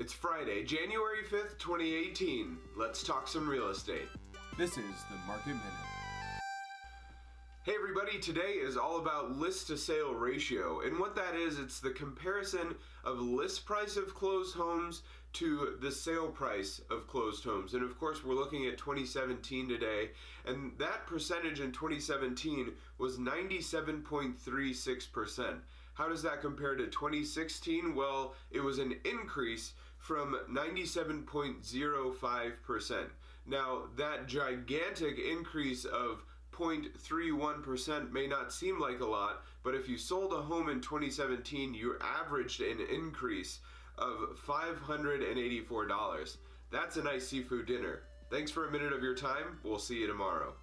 It's Friday, January 5th, 2018. Let's talk some real estate. This is the Market Minute. Hey everybody, today is all about list to sale ratio. And what that is, it's the comparison of list price of closed homes to the sale price of closed homes. And of course, we're looking at 2017 today, and that percentage in 2017 was 97.36%. How does that compare to 2016? Well, it was an increase from 97.05%. Now, that gigantic increase of 0.31% may not seem like a lot, but if you sold a home in 2017, you averaged an increase of $584. That's a nice seafood dinner. Thanks for a minute of your time. We'll see you tomorrow.